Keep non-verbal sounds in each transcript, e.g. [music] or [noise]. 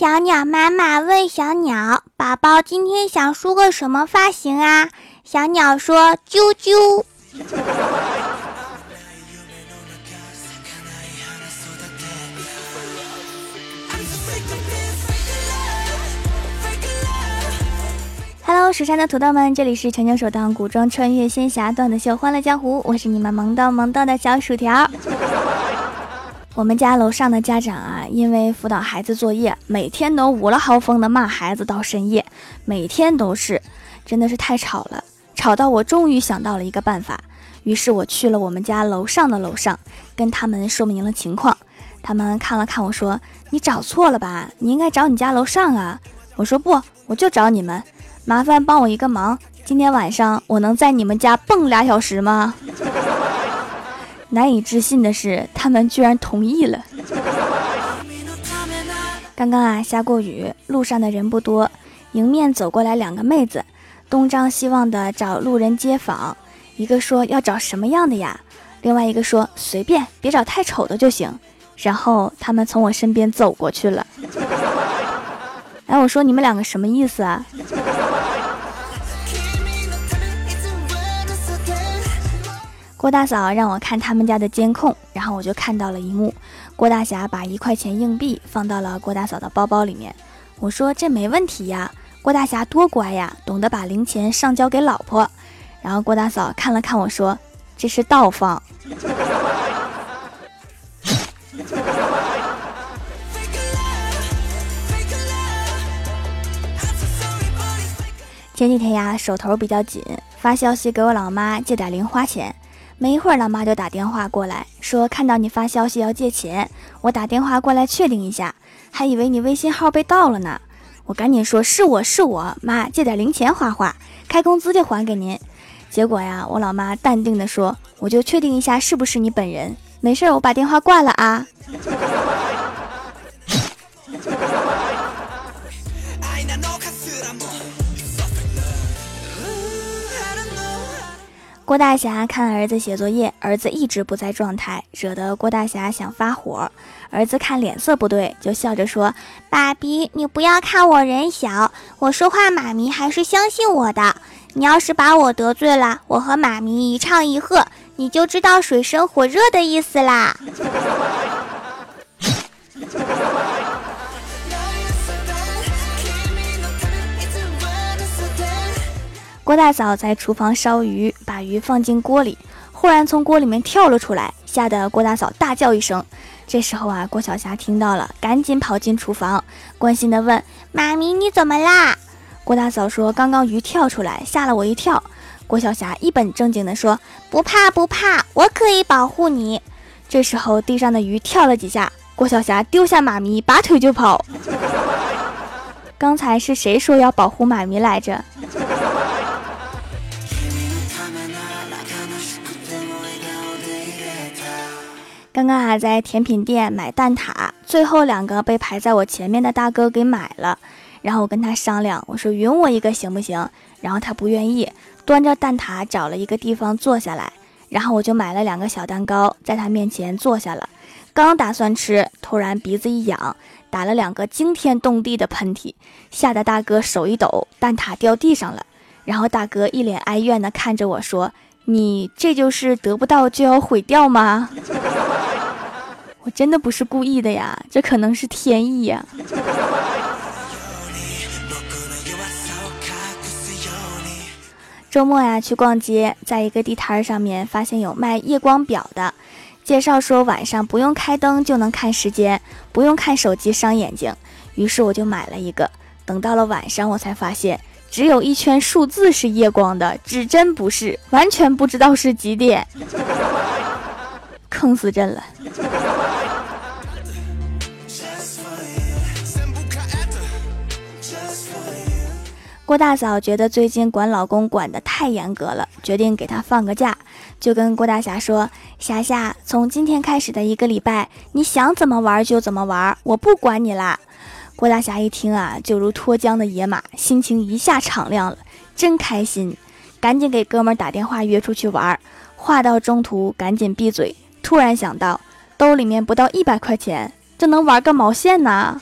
小鸟妈妈问小鸟：“宝宝今天想梳个什么发型啊？”小鸟说：“啾啾。”哈喽蜀山的土豆们，这里是全球首档古装穿越仙侠段子秀《欢乐江湖》，我是你们萌逗萌逗的小薯条。我们家楼上的家长啊，因为辅导孩子作业，每天都五了豪风的骂孩子到深夜，每天都是，真的是太吵了，吵到我终于想到了一个办法，于是我去了我们家楼上的楼上，跟他们说明了情况。他们看了看我说：“你找错了吧？你应该找你家楼上啊。”我说：“不，我就找你们。麻烦帮我一个忙，今天晚上我能在你们家蹦俩小时吗？”难以置信的是，他们居然同意了。[laughs] 刚刚啊，下过雨，路上的人不多，迎面走过来两个妹子，东张西望的找路人接访。一个说要找什么样的呀？另外一个说随便，别找太丑的就行。然后他们从我身边走过去了。[laughs] 哎，我说你们两个什么意思啊？郭大嫂让我看他们家的监控，然后我就看到了一幕：郭大侠把一块钱硬币放到了郭大嫂的包包里面。我说这没问题呀，郭大侠多乖呀，懂得把零钱上交给老婆。然后郭大嫂看了看我说：“这是倒放。” [laughs] 前几天呀，手头比较紧，发消息给我老妈借点零花钱。没一会儿，老妈就打电话过来，说看到你发消息要借钱，我打电话过来确定一下，还以为你微信号被盗了呢。我赶紧说是我是我妈，借点零钱花花，开工资就还给您。结果呀，我老妈淡定地说，我就确定一下是不是你本人，没事，我把电话挂了啊。郭大侠看儿子写作业，儿子一直不在状态，惹得郭大侠想发火。儿子看脸色不对，就笑着说：“爸比，你不要看我人小，我说话妈咪还是相信我的。你要是把我得罪了，我和妈咪一唱一和，你就知道水深火热的意思啦。” [laughs] 郭大嫂在厨房烧鱼，把鱼放进锅里，忽然从锅里面跳了出来，吓得郭大嫂大叫一声。这时候啊，郭小霞听到了，赶紧跑进厨房，关心的问：“妈咪，你怎么啦？”郭大嫂说：“刚刚鱼跳出来，吓了我一跳。”郭小霞一本正经的说：“不怕不怕，我可以保护你。”这时候地上的鱼跳了几下，郭小霞丢下妈咪，拔腿就跑。[laughs] 刚才是谁说要保护妈咪来着？刚刚还在甜品店买蛋挞，最后两个被排在我前面的大哥给买了。然后我跟他商量，我说匀我一个行不行？然后他不愿意，端着蛋挞找了一个地方坐下来。然后我就买了两个小蛋糕，在他面前坐下了。刚打算吃，突然鼻子一痒，打了两个惊天动地的喷嚏，吓得大哥手一抖，蛋挞掉地上了。然后大哥一脸哀怨地看着我说：“你这就是得不到就要毁掉吗？” [laughs] 我真的不是故意的呀，这可能是天意呀。周末呀，去逛街，在一个地摊上面发现有卖夜光表的，介绍说晚上不用开灯就能看时间，不用看手机伤眼睛。于是我就买了一个。等到了晚上，我才发现只有一圈数字是夜光的，指针不是，完全不知道是几点，坑死朕了。郭大嫂觉得最近管老公管得太严格了，决定给他放个假，就跟郭大侠说：“霞霞，从今天开始的一个礼拜，你想怎么玩就怎么玩，我不管你啦。”郭大侠一听啊，就如脱缰的野马，心情一下敞亮了，真开心，赶紧给哥们打电话约出去玩儿。话到中途，赶紧闭嘴。突然想到，兜里面不到一百块钱，这能玩个毛线呢？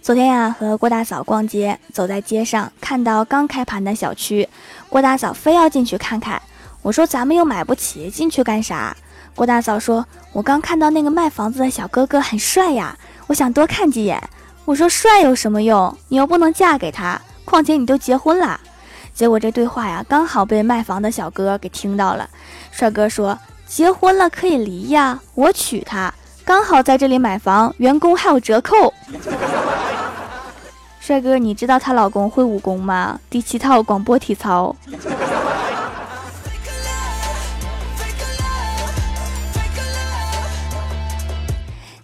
昨天呀，和郭大嫂逛街，走在街上看到刚开盘的小区，郭大嫂非要进去看看。我说咱们又买不起，进去干啥？郭大嫂说：“我刚看到那个卖房子的小哥哥很帅呀，我想多看几眼。”我说：“帅有什么用？你又不能嫁给他，况且你都结婚了。”结果这对话呀，刚好被卖房的小哥给听到了。帅哥说：“结婚了可以离呀，我娶她。”刚好在这里买房，员工还有折扣。[laughs] 帅哥，你知道她老公会武功吗？第七套广播体操。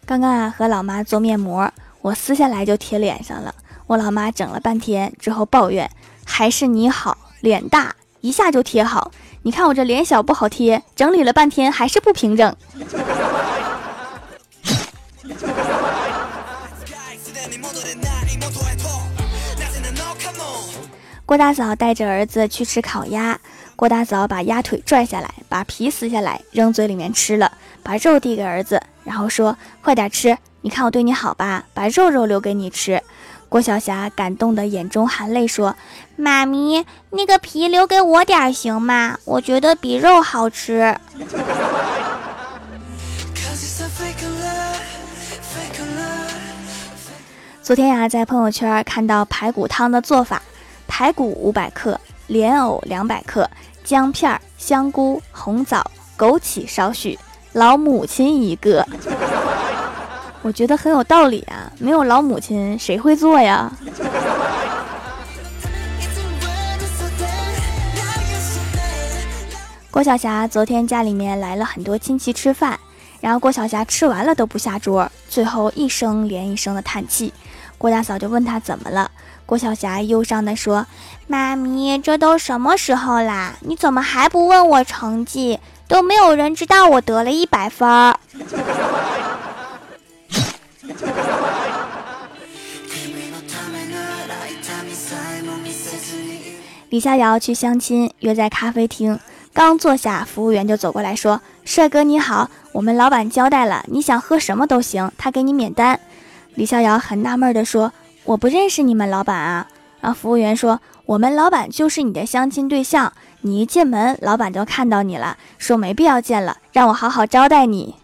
刚刚啊，和老妈做面膜，我撕下来就贴脸上了。我老妈整了半天之后抱怨：“还是你好，脸大，一下就贴好。你看我这脸小不好贴，整理了半天还是不平整。”郭大嫂带着儿子去吃烤鸭，郭大嫂把鸭腿拽下来，把皮撕下来扔嘴里面吃了，把肉递给儿子，然后说：“快点吃，你看我对你好吧，把肉肉留给你吃。”郭晓霞感动的眼中含泪说：“妈咪，那个皮留给我点行吗？我觉得比肉好吃。[laughs] ”昨天呀，在朋友圈看到排骨汤的做法。排骨五百克，莲藕两百克，姜片、香菇、红枣、枸杞少许，老母亲一个。我觉得很有道理啊，没有老母亲谁会做呀？郭晓霞昨天家里面来了很多亲戚吃饭，然后郭晓霞吃完了都不下桌，最后一声连一声的叹气。郭大嫂就问她怎么了。郭晓霞忧伤地说：“妈咪，这都什么时候啦？你怎么还不问我成绩？都没有人知道我得了一百分。”李逍遥去相亲，约在咖啡厅，刚坐下，服务员就走过来说：“帅哥你好，我们老板交代了，你想喝什么都行，他给你免单。”李逍遥很纳闷地说。我不认识你们老板啊！然后服务员说：“我们老板就是你的相亲对象，你一进门，老板就看到你了，说没必要见了，让我好好招待你。”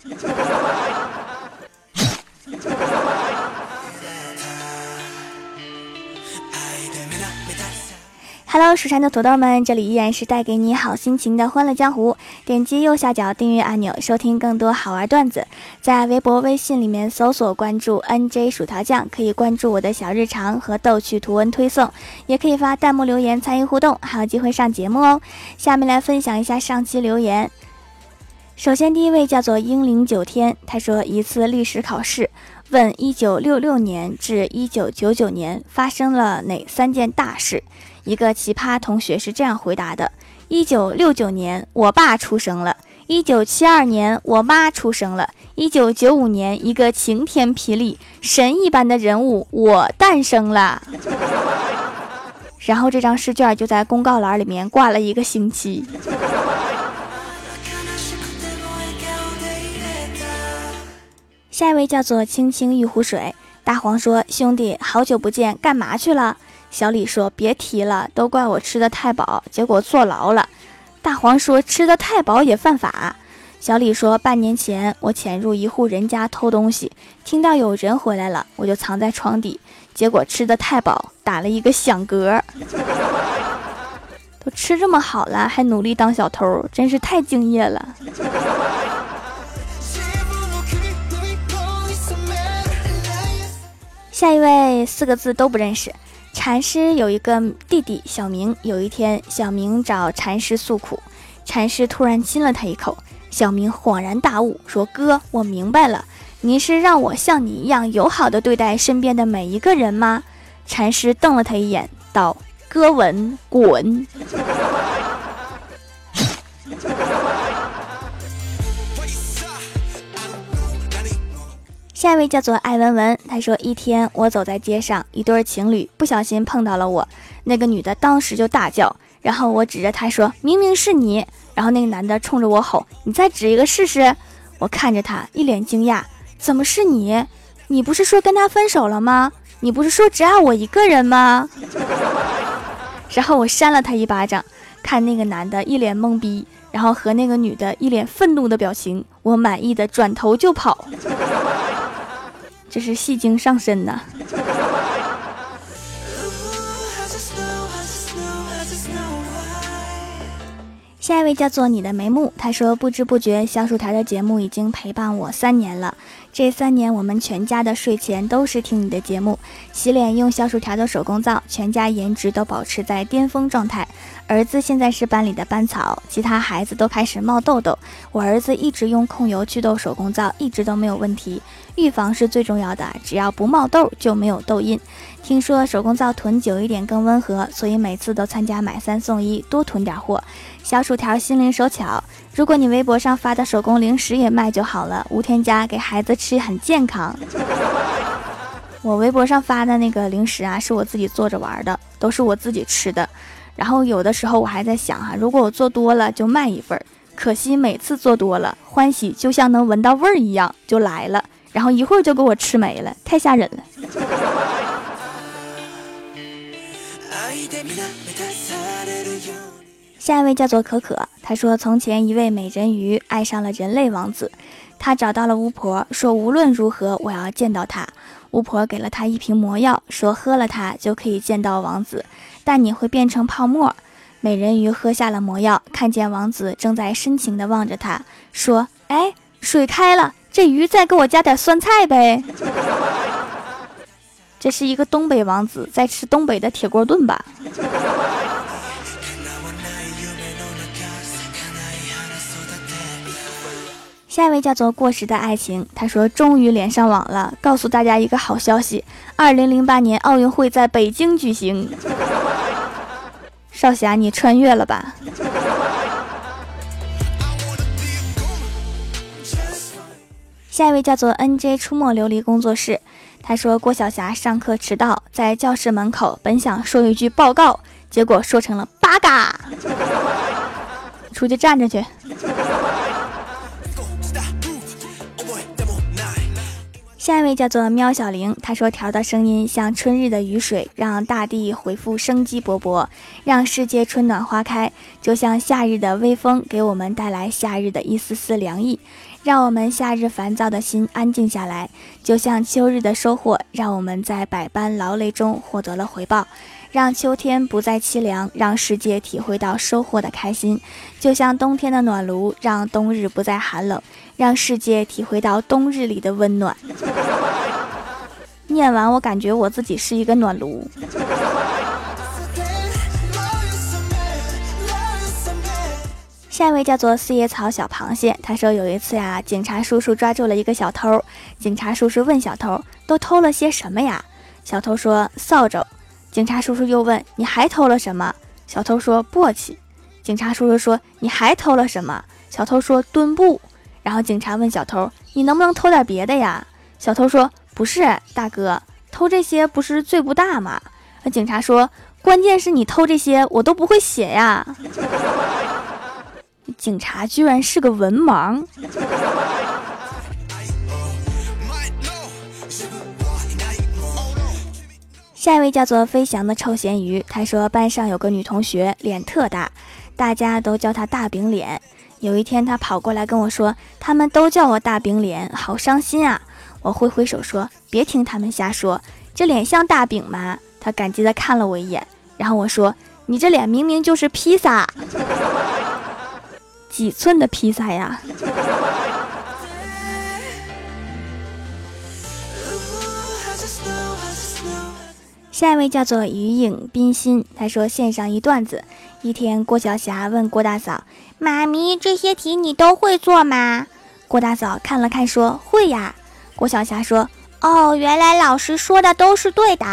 Hello，蜀山的土豆们，这里依然是带给你好心情的欢乐江湖。点击右下角订阅按钮，收听更多好玩段子。在微博、微信里面搜索关注 NJ 薯条酱，可以关注我的小日常和逗趣图文推送，也可以发弹幕留言参与互动，还有机会上节目哦。下面来分享一下上期留言。首先，第一位叫做英灵九天，他说一次历史考试问一九六六年至一九九九年发生了哪三件大事。一个奇葩同学是这样回答的：一九六九年，我爸出生了；一九七二年，我妈出生了；一九九五年，一个晴天霹雳、神一般的人物，我诞生了。[laughs] 然后这张试卷就在公告栏里面挂了一个星期。下一位叫做青青玉湖水，大黄说：“兄弟，好久不见，干嘛去了？”小李说：“别提了，都怪我吃的太饱，结果坐牢了。”大黄说：“吃的太饱也犯法。”小李说：“半年前我潜入一户人家偷东西，听到有人回来了，我就藏在床底，结果吃的太饱，打了一个响嗝。[laughs] 都吃这么好了，还努力当小偷，真是太敬业了。”下一位四个字都不认识。禅师有一个弟弟小明。有一天，小明找禅师诉苦，禅师突然亲了他一口。小明恍然大悟，说：“哥，我明白了，你是让我像你一样友好的对待身边的每一个人吗？”禅师瞪了他一眼，道：“哥闻滚。”下一位叫做艾文文，他说：“一天我走在街上，一对情侣不小心碰到了我，那个女的当时就大叫，然后我指着她说：‘明明是你。’然后那个男的冲着我吼：‘你再指一个试试。’我看着他，一脸惊讶：‘怎么是你？你不是说跟他分手了吗？’你不是说只爱我一个人吗？” [laughs] 然后我扇了他一巴掌，看那个男的一脸懵逼，然后和那个女的一脸愤怒的表情，我满意的转头就跑。这是戏精上身呐！下一位叫做你的眉目，他说不知不觉小薯条的节目已经陪伴我三年了。这三年我们全家的睡前都是听你的节目，洗脸用小薯条的手工皂，全家颜值都保持在巅峰状态。儿子现在是班里的班草，其他孩子都开始冒痘痘，我儿子一直用控油祛痘手工皂，一直都没有问题。预防是最重要的，只要不冒痘就没有痘印。听说手工皂囤久一点更温和，所以每次都参加买三送一，多囤点货。小薯条心灵手巧，如果你微博上发的手工零食也卖就好了，无添加，给孩子吃很健康。我微博上发的那个零食啊，是我自己做着玩的，都是我自己吃的。然后有的时候我还在想哈，如果我做多了就卖一份，可惜每次做多了，欢喜就像能闻到味儿一样就来了。然后一会儿就给我吃没了，太吓人了。下一位叫做可可，他说：从前一位美人鱼爱上了人类王子，他找到了巫婆，说无论如何我要见到他。巫婆给了他一瓶魔药，说喝了它就可以见到王子，但你会变成泡沫。美人鱼喝下了魔药，看见王子正在深情地望着他，说：哎，水开了。这鱼再给我加点酸菜呗。[laughs] 这是一个东北王子在吃东北的铁锅炖吧？下一位叫做过时的爱情，他说终于连上网了，告诉大家一个好消息：二零零八年奥运会在北京举行。少侠，你穿越了吧？下一位叫做 N J 出没琉璃工作室，他说郭晓霞上课迟到，在教室门口，本想说一句报告，结果说成了八嘎，出去站着去。下一位叫做喵小玲，她说调的声音像春日的雨水，让大地回复生机勃勃，让世界春暖花开，就像夏日的微风，给我们带来夏日的一丝丝凉意。让我们夏日烦躁的心安静下来，就像秋日的收获，让我们在百般劳累中获得了回报，让秋天不再凄凉，让世界体会到收获的开心，就像冬天的暖炉，让冬日不再寒冷，让世界体会到冬日里的温暖。念完，我感觉我自己是一个暖炉。下一位叫做四叶草小螃蟹，他说有一次呀，警察叔叔抓住了一个小偷。警察叔叔问小偷：“都偷了些什么呀？”小偷说：“扫帚。”警察叔叔又问：“你还偷了什么？”小偷说：“簸箕。”警察叔叔说：“你还偷了什么？”小偷说：“墩布。”然后警察问小偷：“你能不能偷点别的呀？”小偷说：“不是，大哥，偷这些不是罪不大吗？”警察说：“关键是你偷这些，我都不会写呀。”警察居然是个文盲。下一位叫做飞翔的臭咸鱼，他说班上有个女同学脸特大，大家都叫她大饼脸。有一天她跑过来跟我说，他们都叫我大饼脸，好伤心啊！我挥挥手说，别听他们瞎说，这脸像大饼吗？她感激的看了我一眼，然后我说，你这脸明明就是披萨。几寸的披萨呀？下一位叫做余影冰心，他说献上一段子：一天，郭晓霞问郭大嫂：“妈咪，这些题你都会做吗？”郭大嫂看了看，说：“会呀。”郭晓霞说：“哦，原来老师说的都是对的。”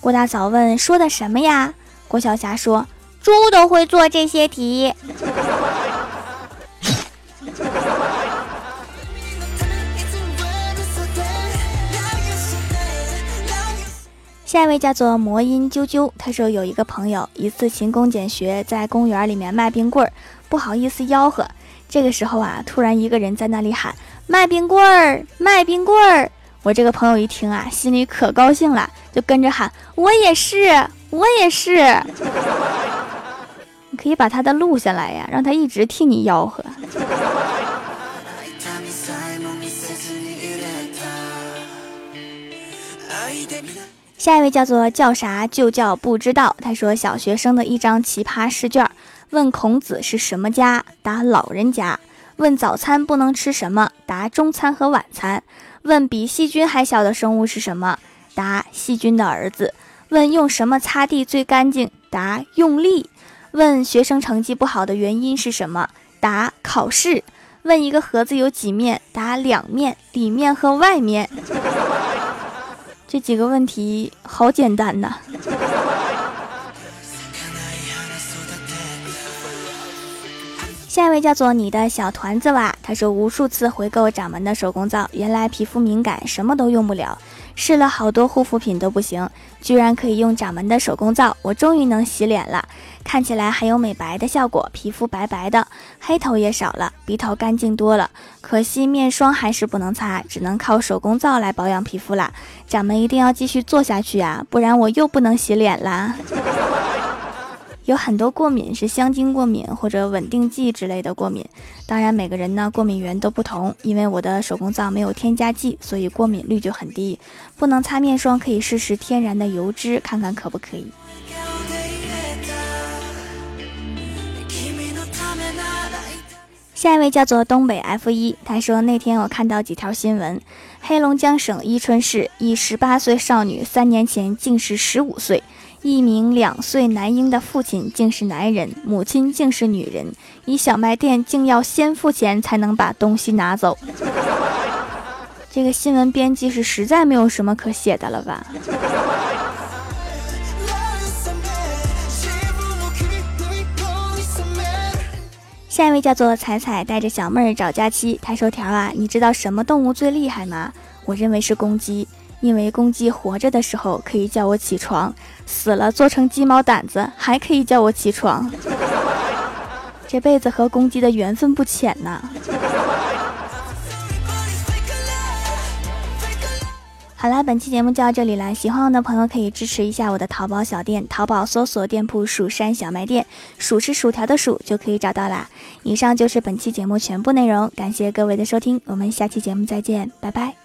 郭大嫂问：“说的什么呀？”郭晓霞说：“猪都会做这些题。”下一位叫做魔音啾啾，他说有一个朋友一次勤工俭学，在公园里面卖冰棍儿，不好意思吆喝。这个时候啊，突然一个人在那里喊：“卖冰棍儿，卖冰棍儿！”我这个朋友一听啊，心里可高兴了，就跟着喊：“我也是，我也是。[laughs] ”你可以把他的录下来呀，让他一直替你吆喝。下一位叫做叫啥就叫不知道。他说小学生的一张奇葩试卷，问孔子是什么家？答老人家。问早餐不能吃什么？答中餐和晚餐。问比细菌还小的生物是什么？答细菌的儿子。问用什么擦地最干净？答用力。问学生成绩不好的原因是什么？答考试。问一个盒子有几面？答两面，里面和外面。这几个问题好简单呐。下一位叫做你的小团子哇，他说无数次回购掌门的手工皂，原来皮肤敏感，什么都用不了，试了好多护肤品都不行，居然可以用掌门的手工皂，我终于能洗脸了，看起来还有美白的效果，皮肤白白的，黑头也少了，鼻头干净多了。可惜面霜还是不能擦，只能靠手工皂来保养皮肤啦。掌门一定要继续做下去啊，不然我又不能洗脸啦。有很多过敏是香精过敏或者稳定剂之类的过敏，当然每个人呢过敏源都不同。因为我的手工皂没有添加剂，所以过敏率就很低。不能擦面霜，可以试试天然的油脂，看看可不可以。下一位叫做东北 F 一，他说那天我看到几条新闻，黑龙江省伊春市一十八岁少女三年前竟是十五岁。一名两岁男婴的父亲竟是男人，母亲竟是女人。一小卖店竟要先付钱才能把东西拿走。[laughs] 这个新闻编辑是实在没有什么可写的了吧？下一位叫做彩彩，带着小妹儿找假期。他说：“条啊，你知道什么动物最厉害吗？我认为是公鸡。”因为公鸡活着的时候可以叫我起床，死了做成鸡毛掸子还可以叫我起床，[laughs] 这辈子和公鸡的缘分不浅呐。[laughs] 好啦，本期节目就到这里了，喜欢我的朋友可以支持一下我的淘宝小店，淘宝搜索店铺“蜀山小卖店”，薯是薯条的薯就可以找到啦。以上就是本期节目全部内容，感谢各位的收听，我们下期节目再见，拜拜。